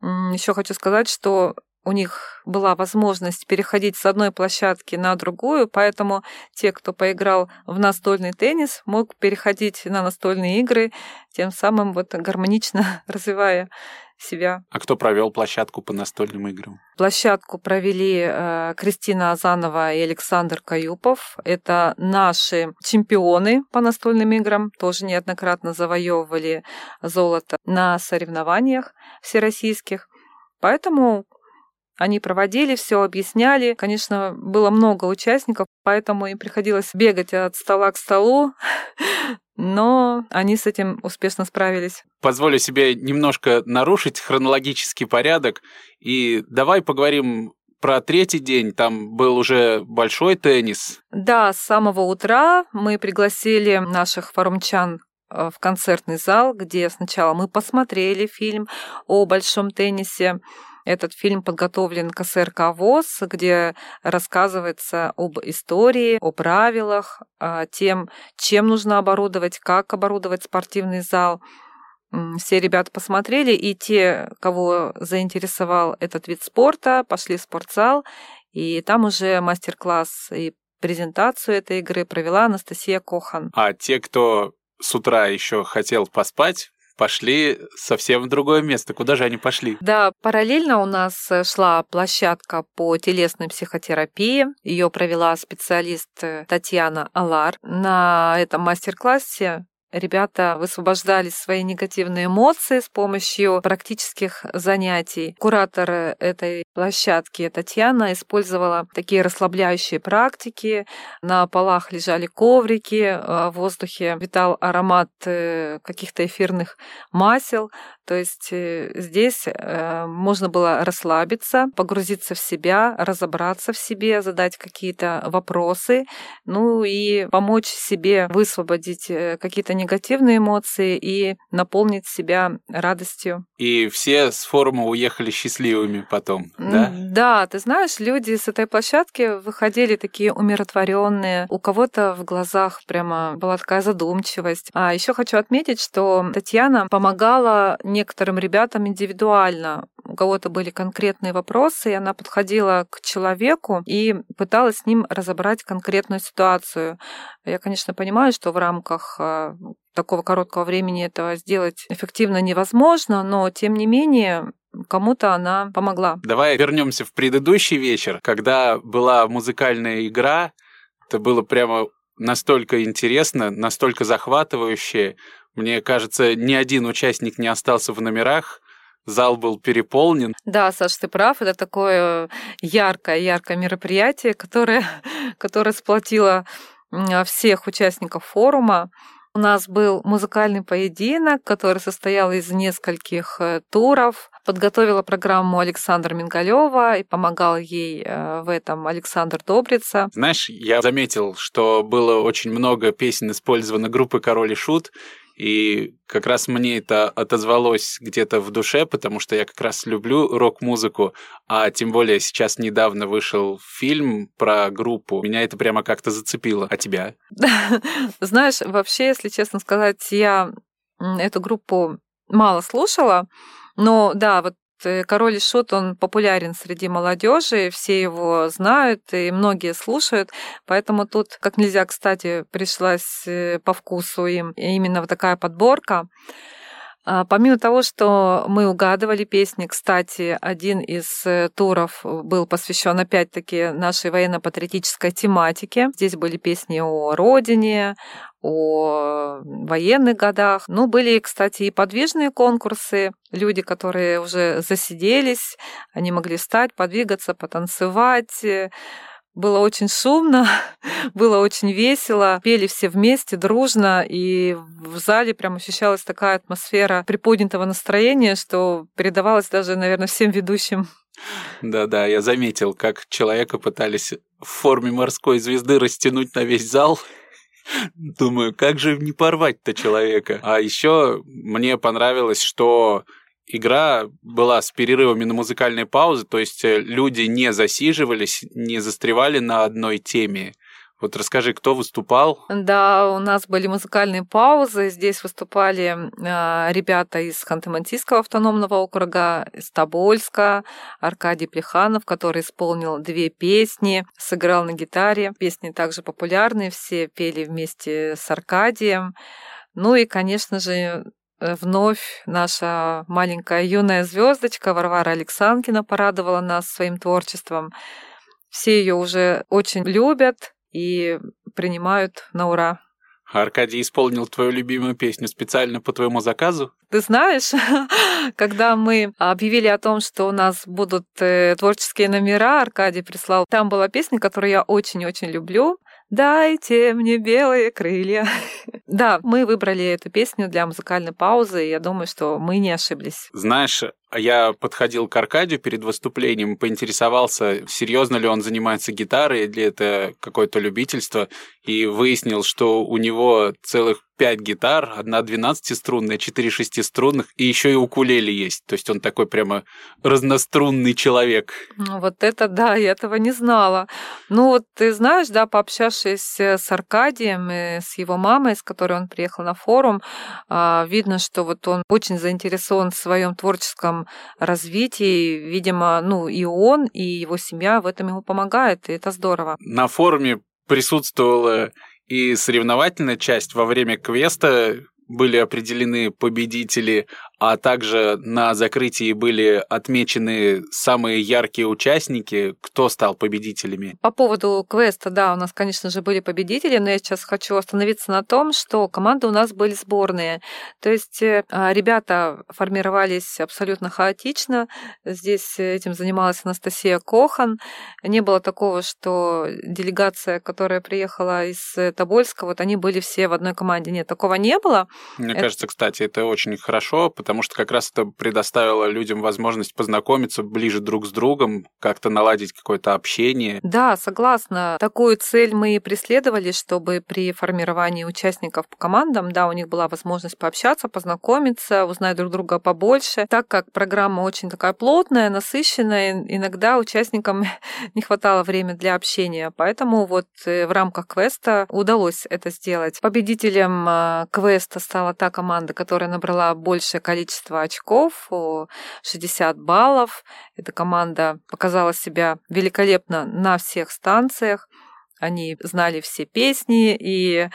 Еще хочу сказать, что у них была возможность переходить с одной площадки на другую, поэтому те, кто поиграл в настольный теннис, мог переходить на настольные игры, тем самым вот гармонично *laughs* развивая себя. А кто провел площадку по настольным играм? Площадку провели э, Кристина Азанова и Александр Каюпов. Это наши чемпионы по настольным играм, тоже неоднократно завоевывали золото на соревнованиях всероссийских. Поэтому они проводили, все объясняли. Конечно, было много участников, поэтому им приходилось бегать от стола к столу, *laughs* но они с этим успешно справились. Позволю себе немножко нарушить хронологический порядок, и давай поговорим про третий день. Там был уже большой теннис. Да, с самого утра мы пригласили наших форумчан э, в концертный зал, где сначала мы посмотрели фильм о большом теннисе, этот фильм подготовлен КСРК ВОЗ, где рассказывается об истории, о правилах, о тем, чем нужно оборудовать, как оборудовать спортивный зал. Все ребята посмотрели, и те, кого заинтересовал этот вид спорта, пошли в спортзал, и там уже мастер-класс и презентацию этой игры провела Анастасия Кохан. А те, кто с утра еще хотел поспать, пошли совсем в другое место. Куда же они пошли? Да, параллельно у нас э, шла площадка по телесной психотерапии. Ее провела специалист э, Татьяна Алар. На этом мастер-классе ребята высвобождали свои негативные эмоции с помощью практических занятий. Куратор этой площадки Татьяна использовала такие расслабляющие практики. На полах лежали коврики, а в воздухе витал аромат э, каких-то эфирных масел. То есть э, здесь э, можно было расслабиться, погрузиться в себя, разобраться в себе, задать какие-то вопросы, ну и помочь себе высвободить какие-то негативные эмоции и наполнить себя радостью. И все с форума уехали счастливыми потом, да? Да, ты знаешь, люди с этой площадки выходили такие умиротворенные. У кого-то в глазах прямо была такая задумчивость. А еще хочу отметить, что Татьяна помогала некоторым ребятам индивидуально у кого-то были конкретные вопросы, и она подходила к человеку и пыталась с ним разобрать конкретную ситуацию. Я, конечно, понимаю, что в рамках а, такого короткого времени этого сделать эффективно невозможно, но тем не менее кому-то она помогла. Давай вернемся в предыдущий вечер, когда была музыкальная игра. Это было прямо настолько интересно, настолько захватывающе. Мне кажется, ни один участник не остался в номерах зал был переполнен. Да, Саш, ты прав. Это такое яркое-яркое мероприятие, которое, *laughs* которое сплотило всех участников форума. У нас был музыкальный поединок, который состоял из нескольких э, туров. Подготовила программу Александра Мингалева и помогал ей э, в этом Александр Добрица. Знаешь, я заметил, что было очень много песен использовано группы Король и Шут, и как раз мне это отозвалось где-то в душе, потому что я как раз люблю рок-музыку, а тем более сейчас недавно вышел фильм про группу. Меня это прямо как-то зацепило. А тебя? *laughs* Знаешь, вообще, если честно сказать, я эту группу мало слушала, но да, вот Король и Шут, он популярен среди молодежи, все его знают и многие слушают, поэтому тут как нельзя, кстати, пришлась э, по вкусу им именно вот такая подборка. А, помимо того, что мы угадывали песни, кстати, один из э, туров был посвящен опять-таки нашей военно-патриотической тематике. Здесь были песни о родине, о военных годах. Ну, были, кстати, и подвижные конкурсы. Люди, которые уже засиделись, они могли встать, подвигаться, потанцевать. Было очень шумно, *laughs* было очень весело, пели все вместе, дружно, и в зале прям ощущалась такая атмосфера приподнятого настроения, что передавалась даже, наверное, всем ведущим Да-да, я заметил, как человека пытались в форме морской звезды растянуть на весь зал. Думаю, как же не порвать-то человека? А еще мне понравилось, что игра была с перерывами на музыкальные паузы, то есть э, люди не засиживались, не застревали на одной теме. Вот расскажи, кто выступал? Да, у нас были музыкальные паузы. Здесь выступали э, ребята из Ханты-Мансийского автономного округа, из Тобольска, Аркадий Плеханов, который исполнил две песни, сыграл на гитаре. Песни также популярные, все пели вместе с Аркадием. Ну и, конечно же, вновь наша маленькая юная звездочка Варвара Александрина порадовала нас своим творчеством. Все ее уже очень любят, и принимают на ура. Аркадий исполнил твою любимую песню специально по твоему заказу? Ты знаешь, *laughs* когда мы объявили о том, что у нас будут э, творческие номера, Аркадий прислал, там была песня, которую я очень-очень люблю. «Дайте мне белые крылья». *laughs* да, мы выбрали эту песню для музыкальной паузы, и я думаю, что мы не ошиблись. Знаешь, я подходил к Аркадию перед выступлением, поинтересовался, серьезно ли он занимается гитарой, или это какое-то любительство, и выяснил, что у него целых пять гитар, одна 12-струнная, четыре шестиструнных, и еще и укулеле есть. То есть он такой прямо разнострунный человек. Ну, вот это да, я этого не знала. Ну вот ты знаешь, да, пообщавшись с Аркадием и с его мамой, с которой он приехал на форум, а, видно, что вот он очень заинтересован в своем творческом развитии. Видимо, ну и он, и его семья в этом ему помогает, и это здорово. На форуме присутствовала и соревновательная часть во время квеста были определены победители, а также на закрытии были отмечены самые яркие участники, кто стал победителями. По поводу квеста, да, у нас, конечно же, были победители, но я сейчас хочу остановиться на том, что команды у нас были сборные. То есть э, ребята формировались абсолютно хаотично. Здесь этим занималась Анастасия Кохан. Не было такого, что делегация, которая приехала из Тобольска, вот они были все в одной команде. Нет, такого не было. Мне это... кажется, кстати, это очень хорошо, потому потому что как раз это предоставило людям возможность познакомиться ближе друг с другом, как-то наладить какое-то общение. Да, согласна. Такую цель мы и преследовали, чтобы при формировании участников по командам, да, у них была возможность пообщаться, познакомиться, узнать друг друга побольше. Так как программа очень такая плотная, насыщенная, иногда участникам *laughs* не хватало времени для общения, поэтому вот э, в рамках квеста удалось это сделать. Победителем э, квеста стала та команда, которая набрала большее количество количество очков, 60 баллов. Эта команда показала себя великолепно на всех станциях. Они знали все песни и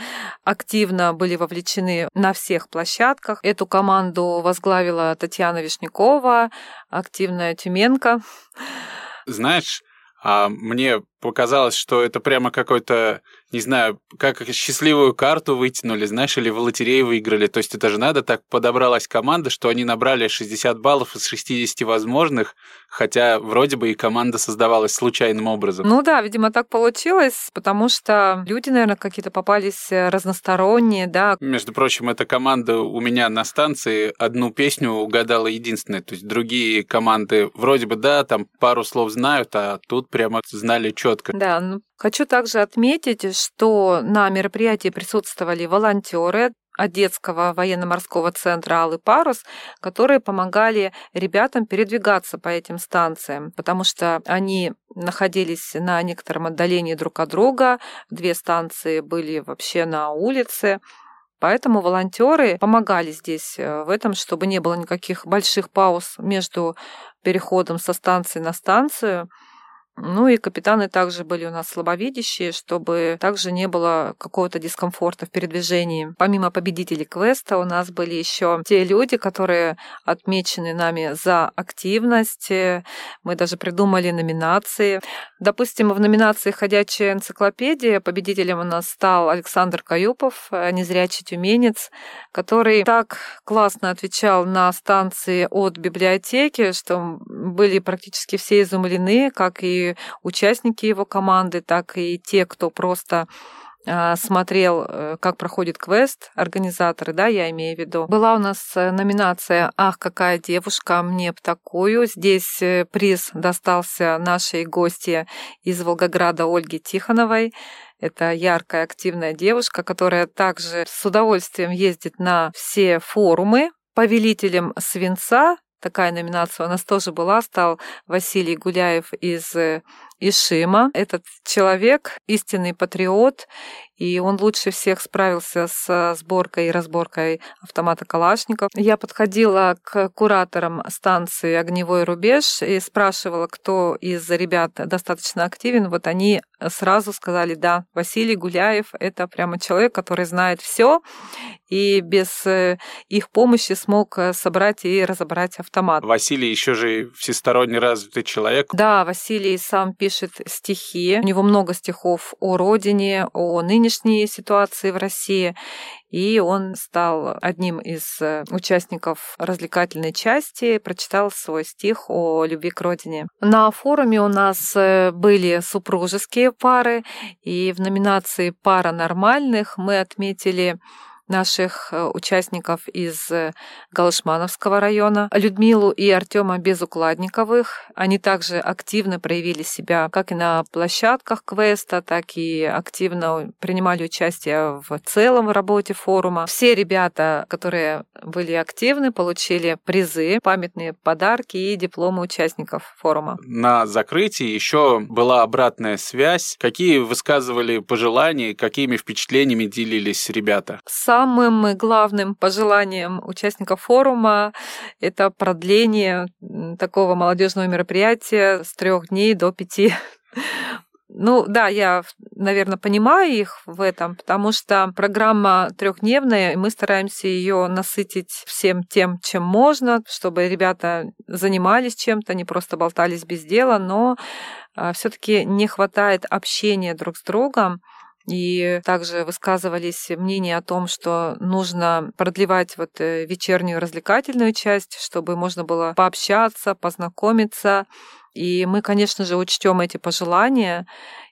активно были вовлечены на всех площадках. Эту команду возглавила Татьяна Вишнякова, активная Тюменка. Знаешь, а мне показалось, что это прямо какой-то не знаю, как счастливую карту вытянули, знаешь, или в лотерею выиграли. То есть это же надо, так подобралась команда, что они набрали 60 баллов из 60 возможных, хотя вроде бы и команда создавалась случайным образом. Ну да, видимо, так получилось, потому что люди, наверное, какие-то попались э, разносторонние, да. Между прочим, эта команда у меня на станции одну песню угадала единственная, то есть другие команды вроде бы, да, там пару слов знают, а тут прямо знали четко. Да, ну Хочу также отметить, что на мероприятии присутствовали волонтеры от детского военно-морского центра «Алый парус», которые помогали ребятам передвигаться по этим станциям, потому что они находились на некотором отдалении друг от друга, две станции были вообще на улице, Поэтому волонтеры помогали здесь э, в этом, чтобы не было никаких больших пауз между переходом со станции на станцию. Ну и капитаны также были у нас слабовидящие, чтобы также не было какого-то дискомфорта в передвижении. Помимо победителей квеста у нас были еще те люди, которые отмечены нами за активность. Мы даже придумали номинации. Допустим, в номинации «Ходячая энциклопедия» победителем у нас стал Александр Каюпов, незрячий тюменец, который так классно отвечал на станции от библиотеки, что были практически все изумлены, как и участники его команды, так и те, кто просто а, смотрел, э, как проходит квест, организаторы, да, я имею в виду. Была у нас э, номинация «Ах, какая девушка, мне б такую». Здесь э, приз достался нашей гости из Волгограда Ольге Тихоновой. Это яркая, активная девушка, которая также с удовольствием ездит на все форумы. Повелителем свинца такая номинация у нас тоже была, стал Василий Гуляев из Ишима. Этот человек истинный патриот, и он лучше всех справился с сборкой и разборкой автомата Калашников. Я подходила к кураторам станции «Огневой рубеж» и спрашивала, кто из ребят достаточно активен. Вот они сразу сказали, да, Василий Гуляев – это прямо человек, который знает все и без э, их помощи смог э, собрать и разобрать автомат. Василий еще же всесторонне развитый человек. Да, Василий сам пишет стихи. У него много стихов о родине, о нынешней ситуации в России и он стал одним из э, участников развлекательной части, прочитал свой стих о любви к родине. На форуме у нас были супружеские пары, и в номинации «Пара нормальных» мы отметили наших э, участников из э, Галышмановского района, Людмилу и Артема Безукладниковых. Они также активно проявили себя как и на площадках квеста, так и активно принимали участие в целом работе форума. Все ребята, которые были активны, получили призы, памятные подарки и дипломы участников форума. На закрытии еще была обратная связь. Какие высказывали пожелания, какими впечатлениями делились ребята? Сам самым главным пожеланием участников форума это продление такого молодежного мероприятия с трех дней до пяти. *laughs* Ну да, я, наверное, понимаю их в этом, потому что программа трехдневная, и мы стараемся ее насытить всем тем, чем можно, чтобы ребята занимались чем-то, не просто болтались без дела, но а, все-таки не хватает общения друг с другом. И также высказывались мнения о том, что нужно продлевать вот э, вечернюю развлекательную часть, чтобы можно было пообщаться, познакомиться. И мы, конечно же, учтем эти пожелания.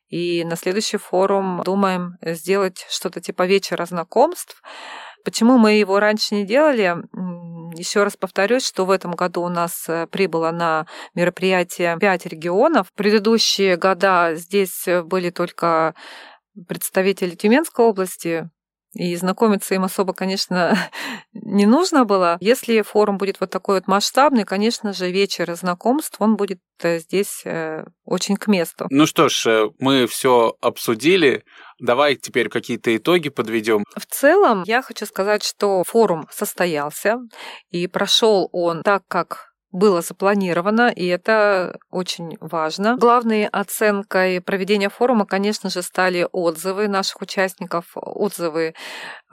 И на следующий форум думаем сделать что-то типа вечера знакомств. Почему мы его раньше не делали? Еще раз повторюсь, что в этом году у нас э, прибыло на мероприятие пять регионов. В предыдущие года здесь были только представители Тюменской области, и знакомиться им особо, конечно, *laughs* не нужно было. Если форум будет вот такой вот масштабный, конечно же, вечер знакомств, он будет э, здесь э, очень к месту. Ну что ж, э, мы все обсудили. Давай теперь какие-то итоги подведем. В целом, я хочу сказать, что форум состоялся, и прошел он так, как было запланировано, и это очень важно. Главной оценкой проведения форума, конечно же, стали отзывы наших участников, отзывы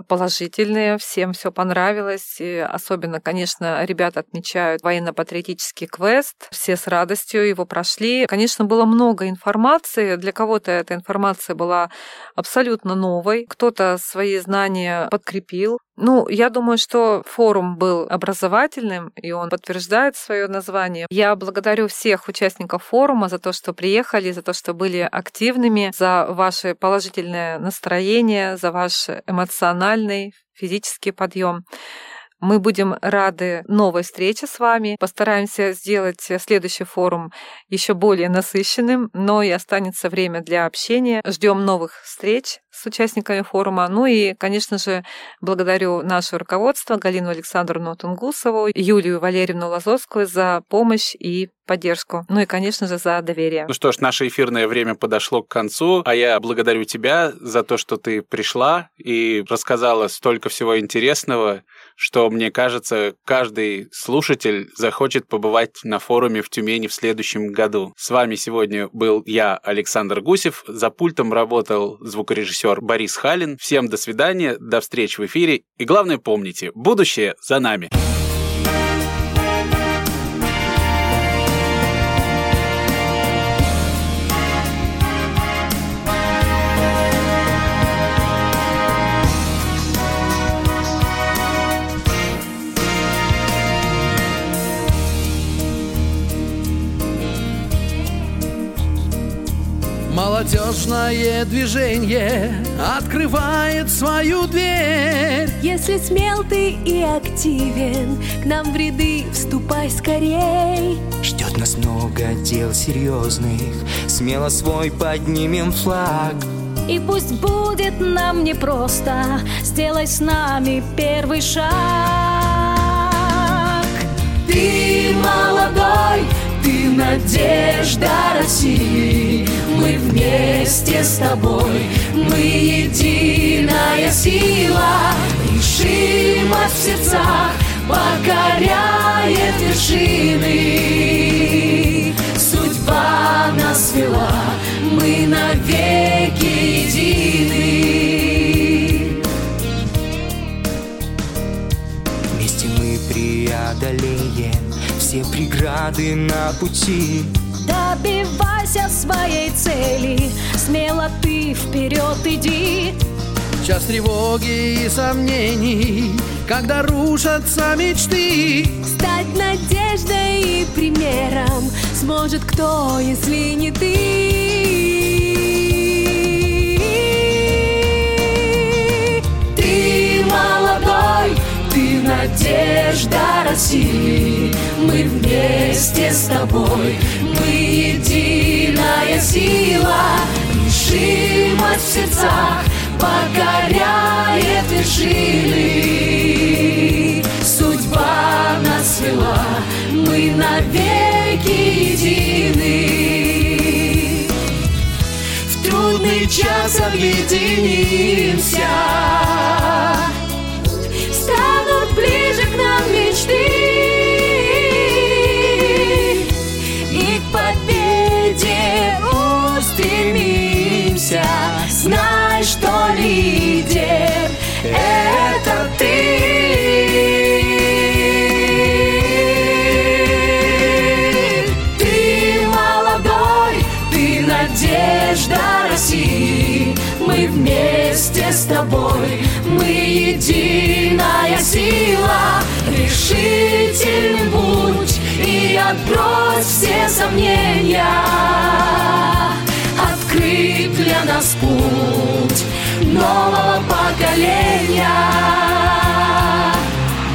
положительные, всем все понравилось. И особенно, конечно, ребята отмечают военно-патриотический квест, все с радостью его прошли. Конечно, было много информации, для кого-то эта информация была абсолютно новой, кто-то свои знания подкрепил, ну, я думаю, что форум был образовательным, и он подтверждает свое название. Я благодарю всех участников форума за то, что приехали, за то, что были активными, за ваше положительное настроение, за ваш эмоциональный, физический подъем. Мы будем рады новой встрече с вами. Постараемся сделать следующий форум еще более насыщенным, но и останется время для общения. Ждем новых встреч с участниками форума. Ну и, конечно же, благодарю наше руководство Галину Александровну Тунгусову, Юлию Валерьевну Лазовскую за помощь и поддержку. Ну и, конечно же, за доверие. Ну что ж, наше эфирное время подошло к концу, а я благодарю тебя за то, что ты пришла и рассказала столько всего интересного, что, мне кажется, каждый слушатель захочет побывать на форуме в Тюмени в следующем году. С вами сегодня был я, Александр Гусев. За пультом работал звукорежиссер Борис Халин. Всем до свидания, до встречи в эфире. И главное помните, будущее за нами. Молодежное движение открывает свою дверь. Если смел ты и активен, к нам в ряды вступай скорей. Ждет нас много дел серьезных, смело свой поднимем флаг. И пусть будет нам непросто, сделай с нами первый шаг. Ты молодой, ты надежда России. Мы вместе с тобой. Мы единая сила Решимость в сердцах Покоряет вершины. Судьба нас вела Мы навеки едины. Вместе мы преодолеем все преграды на пути. Добивайся своей цели, смело ты вперед иди. Час тревоги и сомнений, когда рушатся мечты. Стать надеждой и примером сможет кто, если не ты. Ты молодой, ты надежда России Мы вместе с тобой Мы единая сила Решимость в сердцах Покоряет вершины Судьба нас свела Мы навеки едины. В трудный час объединимся. Станут Решительный путь и отбрось все сомнения. Открыть для нас путь нового поколения.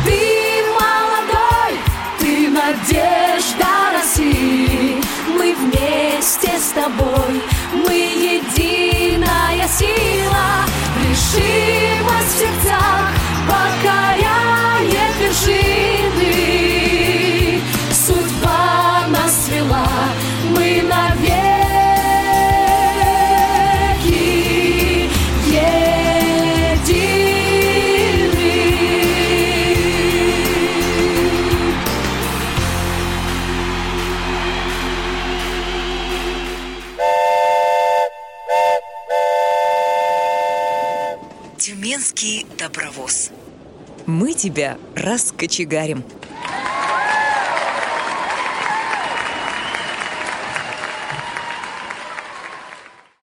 Ты молодой, ты надежда России. Мы вместе с тобой, мы единая сила. Решимость в сердцах покоряет Мы тебя раскочегарим.